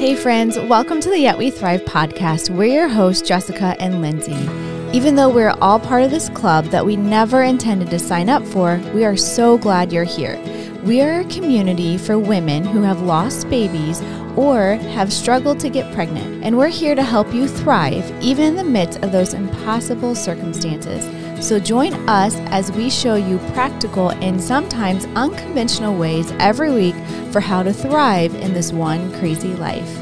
Hey, friends, welcome to the Yet We Thrive podcast. We're your hosts, Jessica and Lindsay. Even though we're all part of this club that we never intended to sign up for, we are so glad you're here. We are a community for women who have lost babies or have struggled to get pregnant, and we're here to help you thrive even in the midst of those impossible circumstances. So join us as we show you practical and sometimes unconventional ways every week for how to thrive in this one crazy life.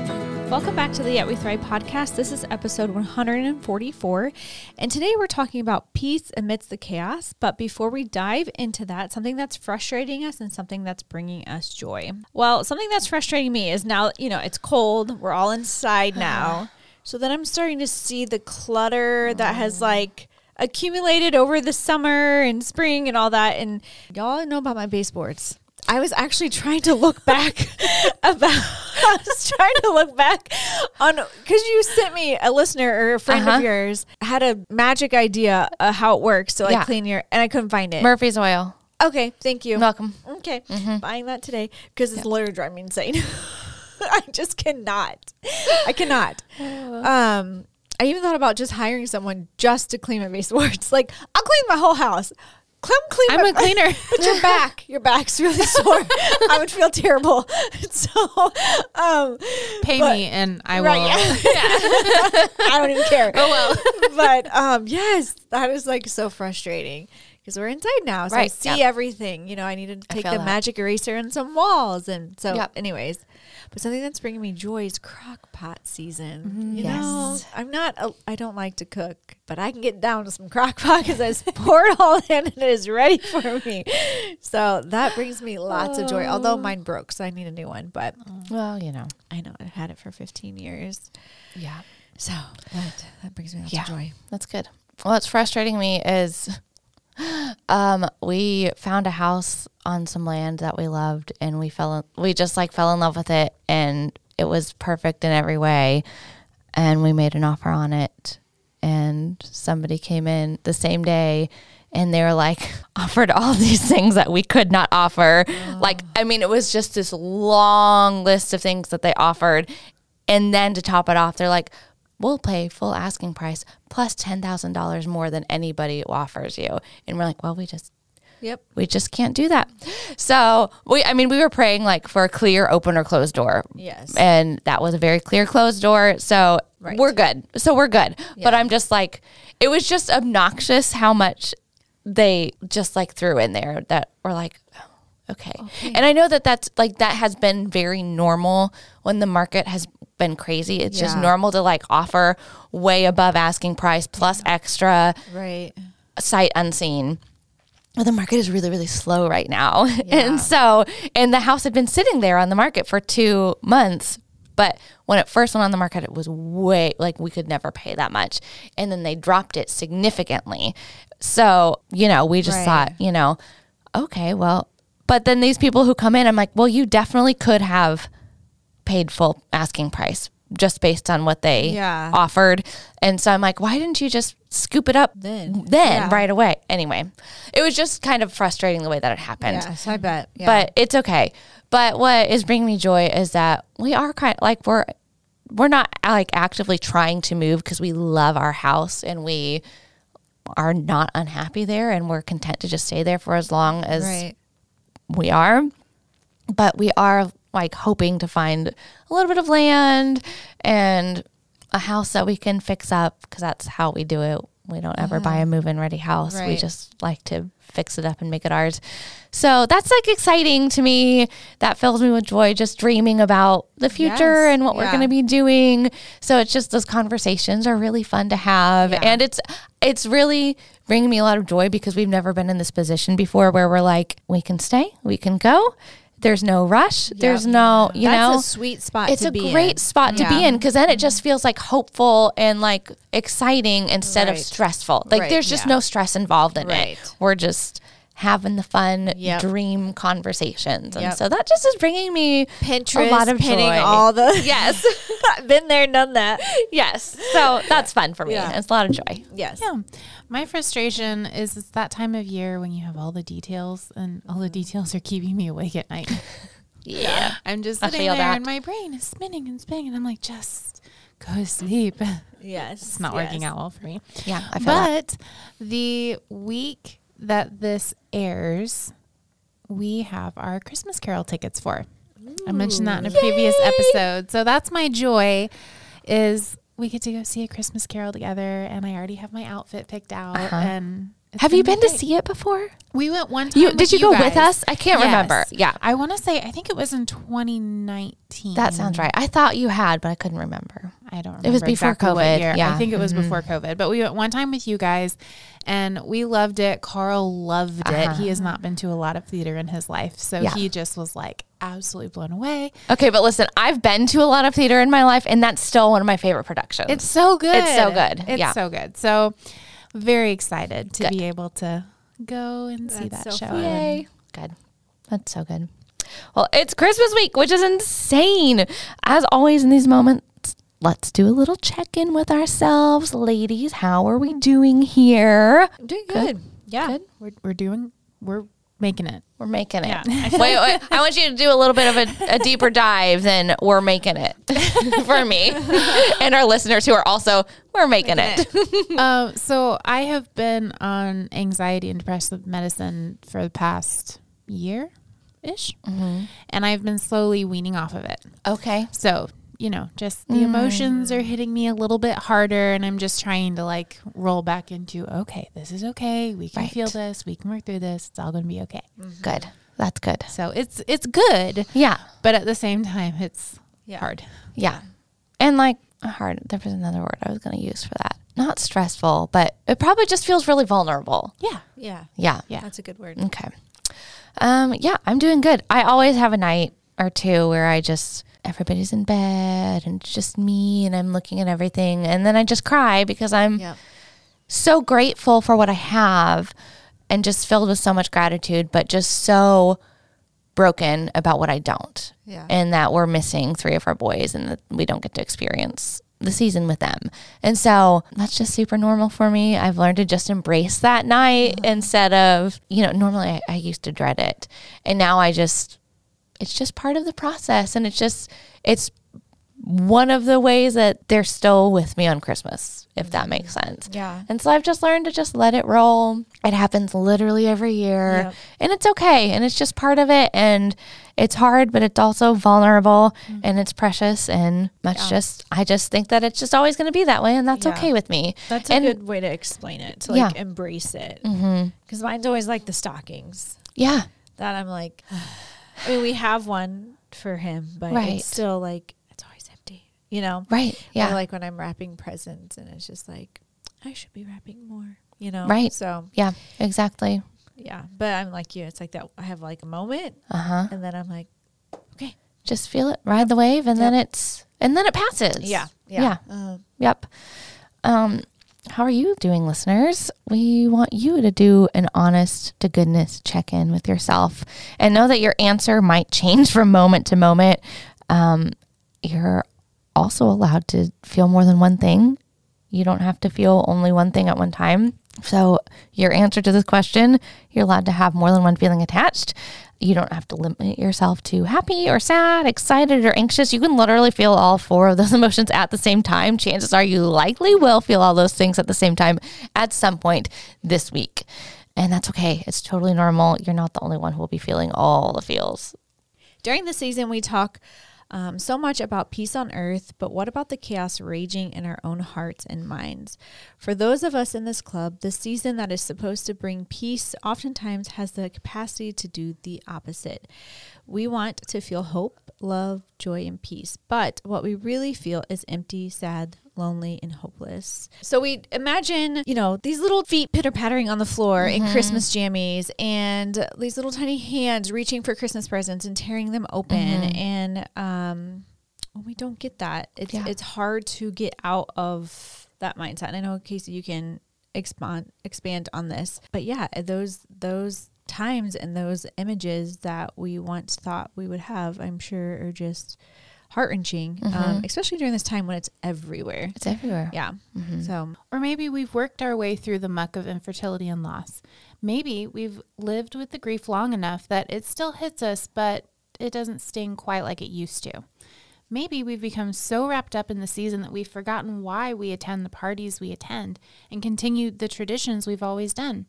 Welcome back to the Yet We Thrive podcast. This is episode 144. And today we're talking about peace amidst the chaos. But before we dive into that, something that's frustrating us and something that's bringing us joy. Well, something that's frustrating me is now, you know, it's cold. We're all inside now. so then I'm starting to see the clutter that has like accumulated over the summer and spring and all that. And y'all know about my baseboards. I was actually trying to look back about. I was trying to look back on because you sent me a listener or a friend Uh-huh. of yours had a magic idea of how it works to like Yeah. clean your and I couldn't find it. Murphy's oil. okay, thank you. Welcome. Okay, buying that today because it's literally driving me insane. I just cannot. I cannot. Um, I even thought about just hiring someone just to clean my baseboards. Like I'll clean my whole house. Come clean. I'm my- a cleaner. but your back, your back's really sore. I would feel terrible. So, um, Pay But- me and I right, will. I don't even care. Oh well. but um, yes, that is like so frustrating because we're inside now, so I see yep. everything. You know, I need to take the that. magic eraser and some walls, and so, Yep. anyways. But something that's bringing me joy is crock pot season. Mm-hmm. You Yes. know, I'm not. A, I don't like to cook, but I can get down to some crock pot because I just pour it all in and it is ready for me. So that brings me lots of joy. Although oh. mine broke, so I need a new one. But oh. Well, you know. I know I've had it for 15 years. Yeah. So that that brings me lots Yeah. of joy. That's good. Well, what's frustrating me is um we found a house on some land that we loved and we fell in, we just like fell in love with it and it was perfect in every way. And we made an offer on it and somebody came in the same day and they were like offered all these things that we could not offer. Like i mean it was just this long list of things that they offered. And then to top it off they're like we'll pay full asking price plus $10,000 more than anybody offers you and we're like well we just Yep. we just can't do that. So we, I mean, we were praying like for a clear open or closed door. Yes. And that was a very clear closed door. So Right. we're good. So we're good. But I'm just like, it was just obnoxious how much they just like threw in there that were like, oh, okay. Oh, and I know that that's like, that has been very normal when the market has been crazy. It's just normal to like offer way above asking price plus extra Right. sight unseen. Well, the market is really, really slow right now. Yeah. And so, and the house had been sitting there on the market for two months. But when it first went on the market, it was way like we could never pay that much. And then they dropped it significantly. So, you know, we just Right. thought, you know, okay, well, but then these people who come in, I'm like, well, you definitely could have paid full asking price just based on what they Yeah. offered. And so I'm like, why didn't you just scoop it up Then. then Yeah. right away? Anyway, it was just kind of frustrating the way that it happened. Yes, I bet. Yeah. But it's okay. But what is bringing me joy is that we are kind of like we're we're not like actively trying to move because we love our house and we are not unhappy there and we're content to just stay there for as long as right. we are. But we are like hoping to find a little bit of land and a house that we can fix up because that's how we do it. We don't ever buy a move in ready house. We Uh-huh. Just like to fix it up and make it ours. So that's like exciting to me. That fills me with joy just dreaming about the future Yes. and what we're going to be doing. So it's just those conversations are really fun to have. Yeah. And it's it's really bringing me a lot of joy because we've never been in this position before where we're like we can stay, we can go. There's no rush. There's no, you That's know, a sweet spot. it's a great in. spot to be in because then it just mm-hmm. feels like hopeful and like exciting instead of stressful. Like Right, there's just yeah. no stress involved in Right. it. We're just having the fun Yep. dream conversations. And Yep. so that just is bringing me Pinterest, a lot of pinning joy. all the. yes. Been there, done that. yes. So that's fun for me. Yeah. It's a lot of joy. Yes. Yeah. My frustration is it's that time of year when you have all the details and all the details are keeping me awake at night. Yeah. I'm just sitting there that. and my brain is spinning and spinning. And I'm like, just go to sleep. Yes. It's not working out well for me. Yeah. I feel that. But the week that this airs, we have our Christmas Carol tickets for. I mentioned that in a previous episode. So that's my joy is we get to go see a Christmas Carol together and I already have my outfit picked out Uh-huh. and it's Have you been be to see it before? We went one time. You did you, go with us? I can't Yes. remember. Yeah. I want to say I think it was in 2019. That sounds right. I thought you had, but I couldn't remember. I don't remember. It was before exactly COVID, yeah. I think it was Mhm. before COVID. But we went one time with you guys and we loved it. Carl loved it. Uh-huh. He has not been to a lot of theater in his life. So Yeah. he just was like absolutely blown away. Okay, but listen, I've been to a lot of theater in my life, and that's still one of my favorite productions. It's so good. It's so good. It's Yeah. so good. So very excited to Good. be able to go and see that so show. fun. Yay. Good. That's so good. Well, it's Christmas week, which is insane. As always in these moments, let's do a little check in with ourselves. Ladies, how are we hmm. doing here? I'm doing Good. good. Yeah. Good. We're, we're doing, we're making it. We're making it. Yeah. wait, wait, I want you to do a little bit of a, a deeper dive than we're making it for me and our listeners who are also, we're making, it. um, so I have been on anxiety and depressive medicine for the past year ish, Mm-hmm. and I've been slowly weaning off of it. Okay. So, you know, just the emotions are hitting me a little bit harder, and I'm just trying to like roll back into okay, this is okay. We can Right. feel this. We can work through this. It's all going to be okay. Good. That's good. So it's it's good, Yeah. but at the same time, it's Yeah. hard. Yeah. And like hard, there was another word I was going to use for that. Not stressful, but it probably just feels really vulnerable. Yeah. Yeah. Yeah. Yeah. That's a good word. Okay. Um, yeah, I'm doing good. I always have a night or two where I just everybody's in bed and it's just me and I'm looking at everything and then I just cry because I'm Yeah. so grateful for what I have and just filled with so much gratitude, but just so broken about what I don't. Yeah. And that we're missing three of our boys and that we don't get to experience the season with them. And so that's just super normal for me. I've learned to just embrace that night mm-hmm. instead of, you know, normally I, I used to dread it. And now I just, it's just part of the process. And it's just, it's one of the ways that they're still with me on Christmas, if that makes sense. Yeah. And so I've just learned to just let it roll. It happens literally every year. Yep. And it's okay. And it's just part of it. And it's hard, but it's also vulnerable and it's precious. And that's Yeah. just, I just think that it's just always going to be that way. And that's Yeah. okay with me. That's a And- good way to explain it. To like Yeah. embrace it. Mm-hmm. Because mine's always like the stockings. Yeah. That I'm like, I mean, we have one for him, but Right. it's still like it's always empty. You know. Right. Or Yeah. like when I'm wrapping presents, and it's just like I should be wrapping more. You know. Right. So yeah. Exactly. yeah, but I'm like you. It's like that. I have like a moment, Uh huh. and then I'm like, okay. Just feel it, ride the wave, and then it's, and then it passes. yeah, Yeah. yeah. Um, Yep. Um, how are you doing, listeners? We want you to do an honest to goodness check in with yourself and know that your answer might change from moment to moment. Um, you're also allowed to feel more than one thing. You don't have to feel only one thing at one time. So, your answer to this question, you're allowed to have more than one feeling attached. You don't have to limit yourself to happy or sad, excited or anxious. You can literally feel all four of those emotions at the same time. Chances are you likely will feel all those things at the same time at some point this week. And that's okay. It's totally normal. You're not the only one who will be feeling all the feels. During the season, we talk um, so much about peace on earth, but what about the chaos raging in our own hearts and minds? For those of us in this club, the season that is supposed to bring peace oftentimes has the capacity to do the opposite. We want to feel hope, love, joy, and peace, but what we really feel is empty, sad, lonely, and hopeless. So we imagine, you know, these little feet pitter pattering on the floor in Christmas jammies and these little tiny hands reaching for Christmas presents and tearing them open. And um, when we don't get that, it's, Yeah. it's hard to get out of that mindset. And I know, Casey, you can expand expand on this, but yeah, those those times and those images that we once thought we would have, I'm sure, are just heart wrenching, um, especially during this time when it's everywhere. It's everywhere. Yeah. So Or maybe we've worked our way through the muck of infertility and loss. Maybe we've lived with the grief long enough that it still hits us, but it doesn't sting quite like it used to. Maybe we've become so wrapped up in the season that we've forgotten why we attend the parties we attend and continue the traditions we've always done.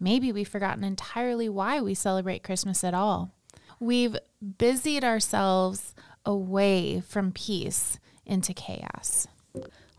Maybe we've forgotten entirely why we celebrate Christmas at all. We've busied ourselves away from peace into chaos.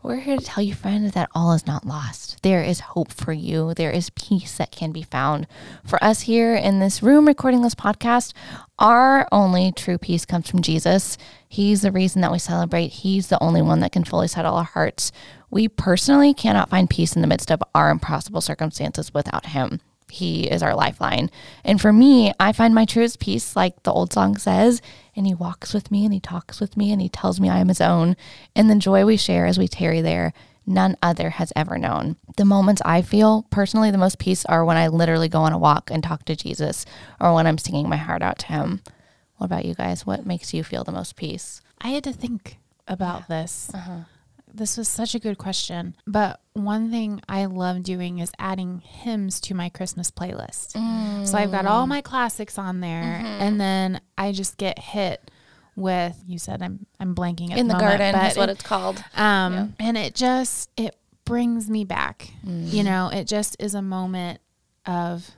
We're here to tell you, friend, that all is not lost. There is hope for you. There is peace that can be found. For us here in this room recording this podcast, our only true peace comes from Jesus. He's the reason that we celebrate. He's the only one that can fully settle our hearts. We personally cannot find peace in the midst of our impossible circumstances without Him. He is our lifeline. And for me, I find my truest peace, like the old song says, and He walks with me and He talks with me and He tells me I am His own. And the joy we share as we tarry there, none other has ever known. The moments I feel personally the most peace are when I literally go on a walk and talk to Jesus or when I'm singing my heart out to Him. What about you guys? What makes you feel the most peace? I had to think about this. Uh-huh. This was such a good question. But one thing I love doing is adding hymns to my Christmas playlist. So I've got all my classics on there, and then I just get hit with. You said I'm I'm blanking at In the moment, garden but is what it- it's called. um, and it just it brings me back. Mm. You know, it just is a moment of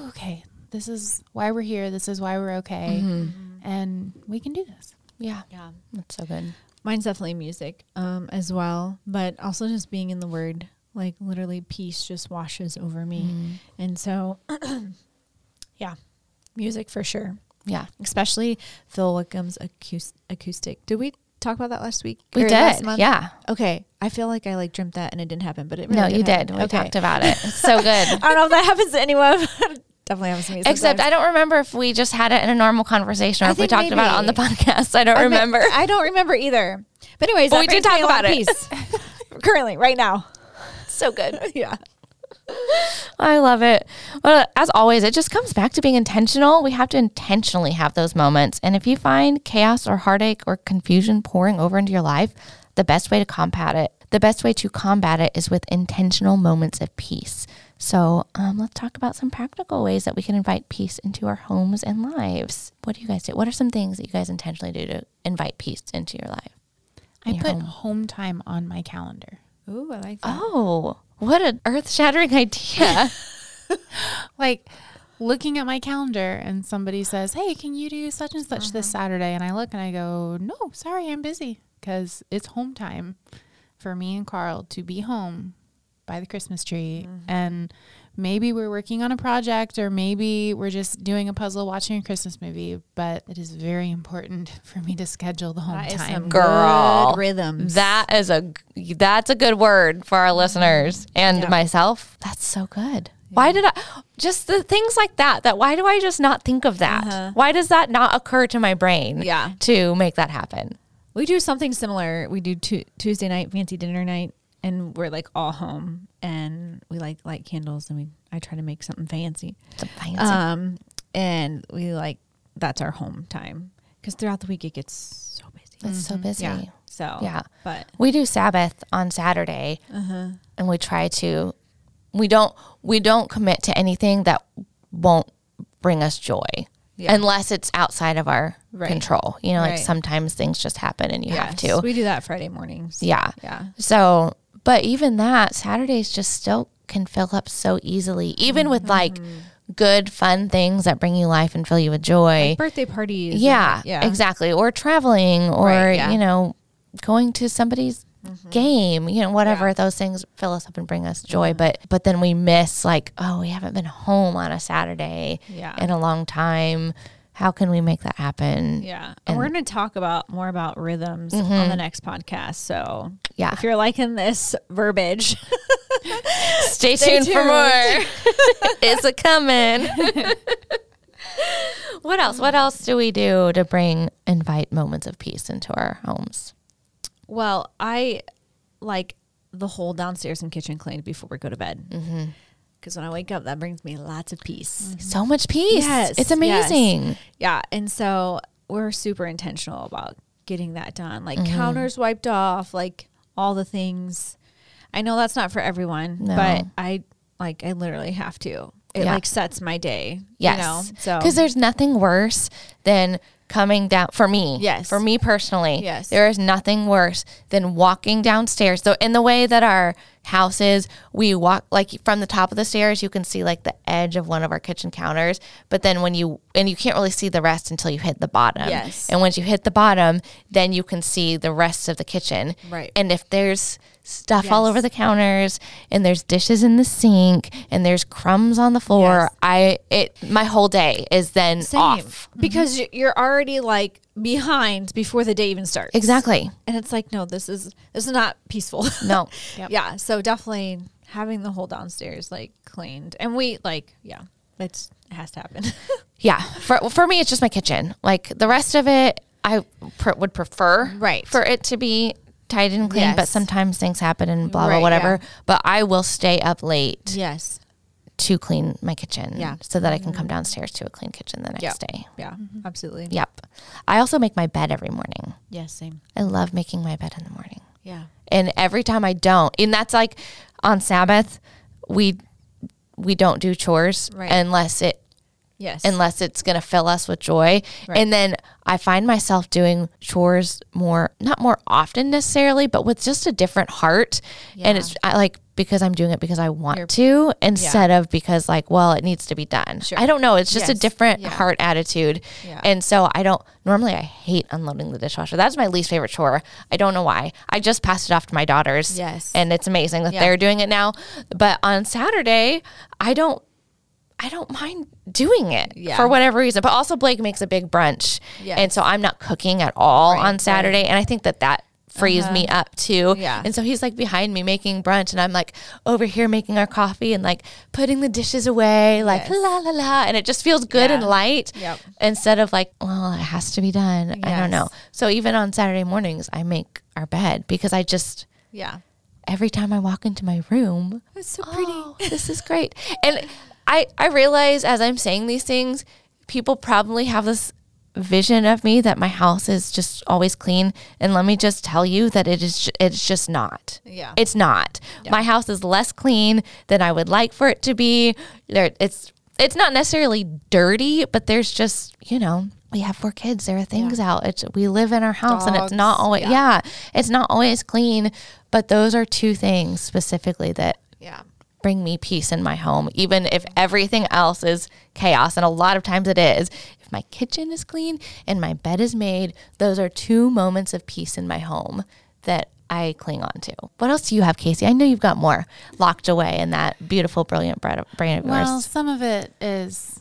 okay, this is why we're here. This is why we're okay, Mm-hmm. and we can do this. Yeah, Yeah. that's so good. Mine's definitely music um, as well, but also just being in the Word. Like literally, peace just washes over me, and so yeah, music for sure. Yeah. Especially Phil Wickham's acous- acoustic. Did we talk about that last week? We did. Yeah. Okay, I feel like I like dreamt that and it didn't happen, but it really No, you happen. did. We okay. talked about it. It's so good. I don't know if that happens to anyone. Definitely happens to me. Except sometimes. I don't remember if we just had it in a normal conversation or I if we talked about it on the podcast. I don't I remember. I don't remember either. But anyways, But we did talk about it. peace. Currently, right now. so good. Yeah. I love it. Well, as always, it just comes back to being intentional. We have to intentionally have those moments. And if you find chaos or heartache or confusion pouring over into your life, the best way to combat it, the best way to combat it is with intentional moments of peace. So, um, let's talk about some practical ways that we can invite peace into our homes and lives. What do you guys do? What are some things that you guys intentionally do to invite peace into your life? I Your put home. home time on my calendar. Ooh, I like that. Oh, what an earth shattering idea. Like looking at my calendar and somebody says, Hey, can you do such and such this Saturday? And I look and I go, No, sorry, I'm busy because it's home time for me and Carl to be home by the Christmas tree. And maybe we're working on a project or maybe we're just doing a puzzle, watching a Christmas movie. But it is very important for me to schedule the home That is time. some Girl. good rhythms. That is a that's a good word for our listeners and Yeah. myself. That's so good. Why did I just the things like that that why do I just not think of that? Uh-huh. Why does that not occur to my brain Yeah. to make that happen? We do something similar. We do tu- Tuesday night fancy dinner night, and we're like all home, and we like light candles, and we I try to make something fancy. It's a fancy. Um, and we like that's our home time because throughout the week it gets so busy. it's so busy. Yeah. So Yeah. but We do Sabbath on Saturday uh-huh. and we try to we don't we don't commit to anything that won't bring us joy. Yeah. Unless it's outside of our Right. control. You know, like sometimes things just happen and you have to. We do that Friday mornings. Yeah. Yeah. So, but even that, Saturdays just still can fill up so easily, even with mm-hmm. like good, fun things that bring you life and fill you with joy. Birthday parties. yeah, Yeah. exactly. Or traveling, or, Right, yeah. you know, going to somebody's mm-hmm. game, you know, whatever. Yeah. Those things fill us up and bring us joy. But, but then we miss like, oh, we haven't been home on a Saturday Yeah. in a long time. How can we make that happen? Yeah. And, And- we're going to talk about more about rhythms on mm-hmm. the next podcast. So Yeah. if you're liking this verbiage, Stay, Stay tuned, for more. it's a coming. what else? What else do we do to bring invite moments of peace into our homes? well, I like the whole downstairs and kitchen cleaned before we go to bed. Mm-hmm. Because when I wake up, that brings me lots of peace. So much peace. Yes, it's yes. amazing. Yeah. And so we're super intentional about getting that done. Like Mm-hmm. counters wiped off, like all the things. I know that's not for everyone, No. but I like I literally have to. it Yeah. like sets my day. Yes. You know? So Because there's nothing worse than coming down for me. Yes. For me personally. Yes. There is nothing worse than walking downstairs. So in the way that our house is, we walk like from the top of the stairs, you can see like the edge of one of our kitchen counters. But then when you and you can't really see the rest until you hit the bottom. Yes. And once you hit the bottom, then you can see the rest of the kitchen. Right. And if there's stuff all over the counters and there's dishes in the sink and there's crumbs on the floor, Yes. I it my whole day is then same off. Mm-hmm. because y- you're already like behind before the day even starts. Exactly. And it's like, no, this is this is not peaceful. No. Yep. Yeah. So definitely having the whole downstairs like cleaned, and we like, yeah, it's it has to happen. Yeah. For for me it's just my kitchen. Like the rest of it I pr- would prefer Right. for it to be tidy and clean, but sometimes things happen and blah blah Right, whatever. yeah. But I will stay up late yes. to clean my kitchen Yeah. so that I can come mm-hmm. downstairs to a clean kitchen the next Yep. day. Yeah. Mm-hmm. Absolutely. Yep. I also make my bed every morning. Yeah. Same. I love making my bed in the morning. Yeah. and every time I don't, and that's like on Sabbath, we we don't do chores Right. unless it Yes. unless it's going to fill us with joy. Right. And then I find myself doing chores more not more often necessarily, but with just a different heart. And it's I like because I'm doing it because I want to instead of because like well it needs to be done. Sure. I don't know, it's just a different Yeah. heart attitude. Yeah. And so I don't normally I hate unloading the dishwasher. That's my least favorite chore. I don't know why. I just passed it off to my daughters. Yes. And it's amazing that Yeah. they're doing it now. But on Saturday, I don't I don't mind doing it Yeah. for whatever reason. But also Blake makes a big brunch. Yes. And so I'm not cooking at all Right, on Saturday. And I think that that frees me uh-huh. up too. Yeah. And so he's like behind me making brunch and I'm like over here making our coffee and like putting the dishes away, like Yes. la la la. And it just feels good and light Yep. instead of like, well, it has to be done. I don't know. So even on Saturday mornings, I make our bed because I just, yeah. every time I walk into my room, It's so oh, pretty. oh, this is great. And I, I realize as I'm saying these things, people probably have this vision of me that my house is just always clean. And let me just tell you that it is, it's just not. Yeah. It's not. My house is less clean than I would like for it to be. There, it's, it's not necessarily dirty, but there's just, you know, we have four kids. There are things out. It's we live in our house and it's not always yeah. yeah, it's not always clean. But those are two things specifically that Yeah. Bring me peace in my home, even if everything else is chaos. And a lot of times it is. If my kitchen is clean and my bed is made, those are two moments of peace in my home that I cling on to. What else do you have, Casey? I know you've got more locked away in that beautiful, brilliant brain brain of yours. Well, some of it is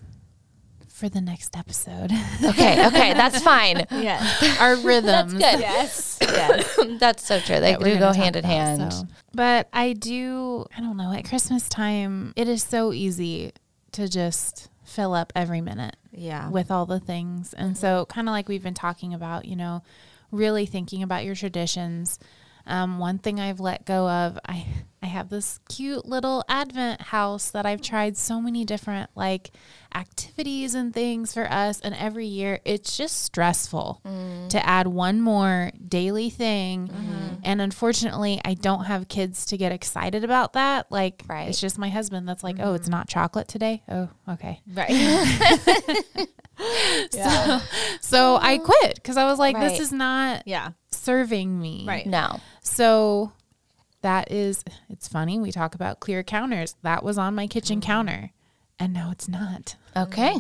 for the next episode. okay, okay, that's fine. Yes. Our rhythms. Good. yes. Yes. That's so true. They do go hand in about, hand. so. But I do, I don't know, at Christmas time, it is so easy to just fill up every minute Yeah. with all the things. And so, kind of like we've been talking about, you know, really thinking about your traditions. Um, one thing I've let go of, I I have this cute little Advent house that I've tried so many different like activities and things for us, and every year it's just stressful mm. to add one more daily thing. Mm-hmm. And unfortunately, I don't have kids to get excited about that. Like, Right. it's just my husband that's like, oh, it's mm-hmm. not chocolate today. Oh, okay. Right. So, so I mm-hmm. quit because I was like, Right. this is not yeah. Serving me. Right. No. So that is, it's funny. We talk about clear counters. That was on my kitchen mm. counter and now it's not. Okay.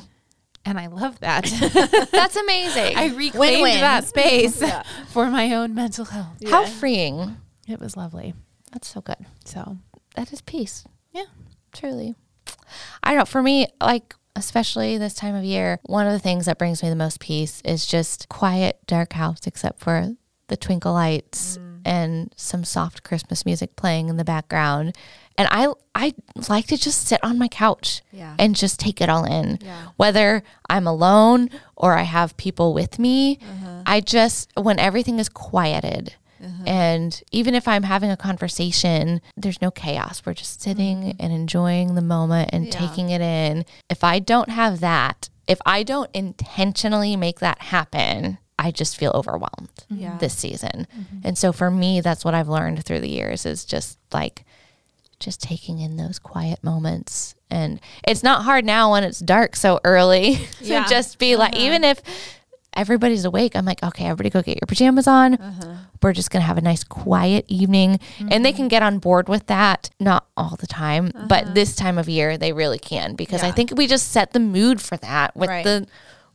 And I love that. That's amazing. I reclaimed Win-win. that space for my own mental health. How freeing. It was lovely. That's so good. So, That is peace. yeah. Truly. I don't know. For me, like, especially this time of year, one of the things that brings me the most peace is just quiet, dark house, except for the twinkle lights mm. and some soft Christmas music playing in the background. And I, I like to just sit on my couch Yeah. and just take it all in. Yeah. Whether I'm alone or I have people with me, uh-huh. I just, when everything is quieted, uh-huh. and even if I'm having a conversation, there's no chaos. We're just sitting mm-hmm. and enjoying the moment and Yeah. taking it in. If I don't have that, if I don't intentionally make that happen, I just feel overwhelmed mm-hmm. Yeah. this season. Mm-hmm. And so for me, that's what I've learned through the years is just like just taking in those quiet moments And it's not hard now when it's dark so early to Yeah. just be like, uh-huh. even if everybody's awake, I'm like, okay, everybody go get your pajamas on. Uh-huh. We're just going to have a nice quiet evening. And they mm-hmm. can get on board with that. Not all the time, but uh-huh. this time of year, they really can because I think we just set the mood for that with Right. the.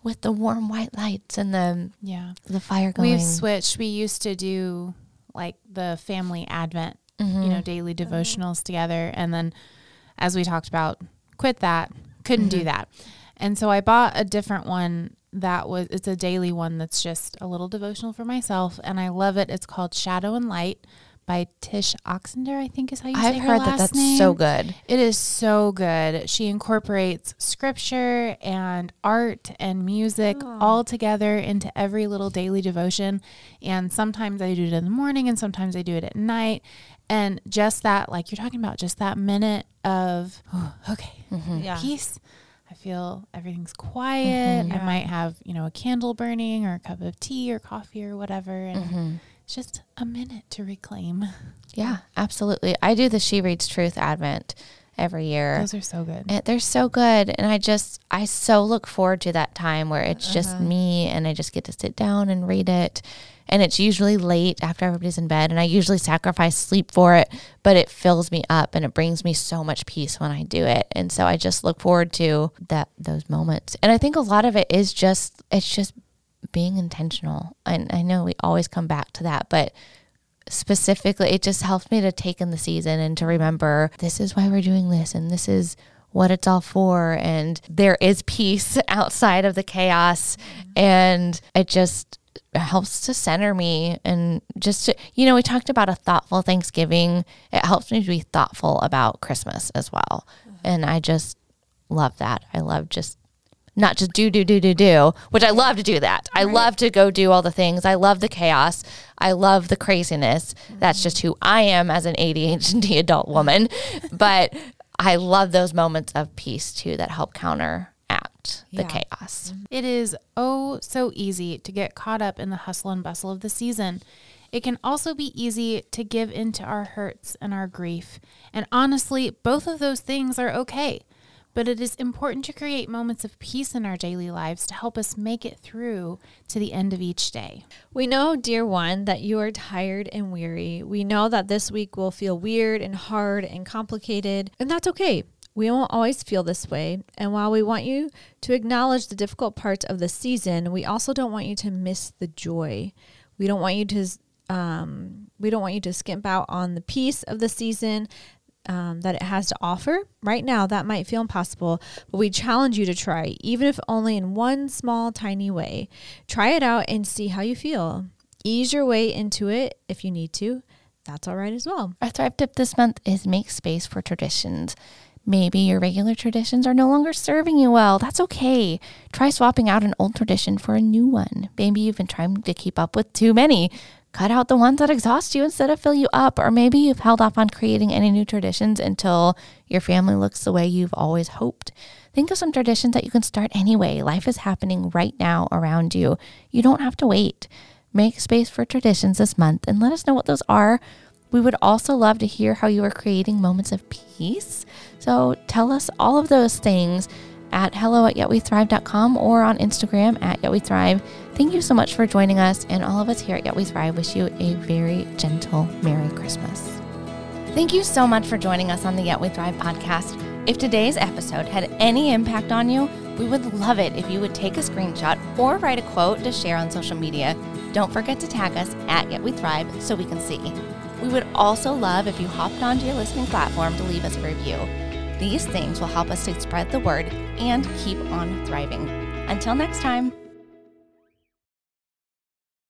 With the warm white lights and the Yeah. the fire going, We've switched. We used to do like the family advent, you know, mm-hmm. daily mm-hmm. devotionals together. And then as we talked about, quit that, couldn't do mm-hmm. that. And so I bought a different one that was, it's a daily one that's just a little devotional for myself. And I love it. It's called Shadow and Light by Tsh Oxenreider, I think is how you say I've her heard that that's name. so good. It is so good. She incorporates scripture and art and music all together into every little daily devotion. And sometimes I do it in the morning and sometimes I do it at night. And just that, like you're talking about, just that minute of, "Oh, okay, Yeah. peace. I feel everything's quiet. Mm-hmm. I might have, you know, a candle burning or a cup of tea or coffee or whatever. And Mm-hmm. It's just a minute to reclaim. Yeah, absolutely. I do the She Reads Truth Advent every year. Those are so good. And they're so good. And I just, I so look forward to that time where it's just uh-huh. me and I just get to sit down and read it. And it's usually late after everybody's in bed. And I usually sacrifice sleep for it, but it fills me up and it brings me so much peace when I do it. And so I just look forward to that, those moments. And I think a lot of it is just, it's just being intentional. And I know we always come back to that, but specifically it just helps me to take in the season and to remember this is why we're doing this and this is what it's all for. And there is peace outside of the chaos. And it just helps to center me and just to, you know we talked about a thoughtful thanksgiving. It helps me to be thoughtful about christmas as well. And i just love that. I love just not just do do do do do which i love to do that. I love to go do all the things. I love the chaos. I love the craziness. That's just who i am as an adhd adult woman. But i love those moments of peace too that help counteract the Yeah. chaos. Mm-hmm. It is oh so easy to get caught up in the hustle and bustle of the season. It can also be easy to give into our hurts and our grief. And honestly, both of those things are okay. But it is important to create moments of peace in our daily lives to help us make it through to the end of each day. We know, dear one, that you are tired and weary. We know that this week will feel weird and hard and complicated, and that's okay. We won't always feel this way. And while we want you to acknowledge the difficult parts of the season, we also don't want you to miss the joy. We don't want you to um, we don't want you to skimp out on the peace of the season um, that it has to offer. Right now, that might feel impossible, but we challenge you to try, even if only in one small, tiny way. Try it out and see how you feel. Ease your way into it if you need to. That's all right as well. Our Thrive tip this month is make space for traditions. Maybe your regular traditions are no longer serving you well. That's okay. Try swapping out an old tradition for a new one. Maybe you've been trying to keep up with too many. Cut out the ones that exhaust you instead of fill you up. Or maybe you've held off on creating any new traditions until your family looks the way you've always hoped. Think of some traditions that you can start anyway. Life is happening right now around you. You don't have to wait. Make space for traditions this month and let us know what those are. We would also love to hear how you are creating moments of peace. So tell us all of those things at hello at yetwethrive.com or on Instagram at yetwethrive. Thank you so much for joining us, and all of us here at Yet We Thrive wish you a very gentle Merry Christmas. Thank you so much for joining us on the Yet We Thrive podcast. If today's episode had any impact on you, we would love it if you would take a screenshot or write a quote to share on social media. Don't forget to tag us at Yet We Thrive so we can see. We would also love if you hopped onto your listening platform to leave us a review. These things will help us to spread the word and keep on thriving. Until next time.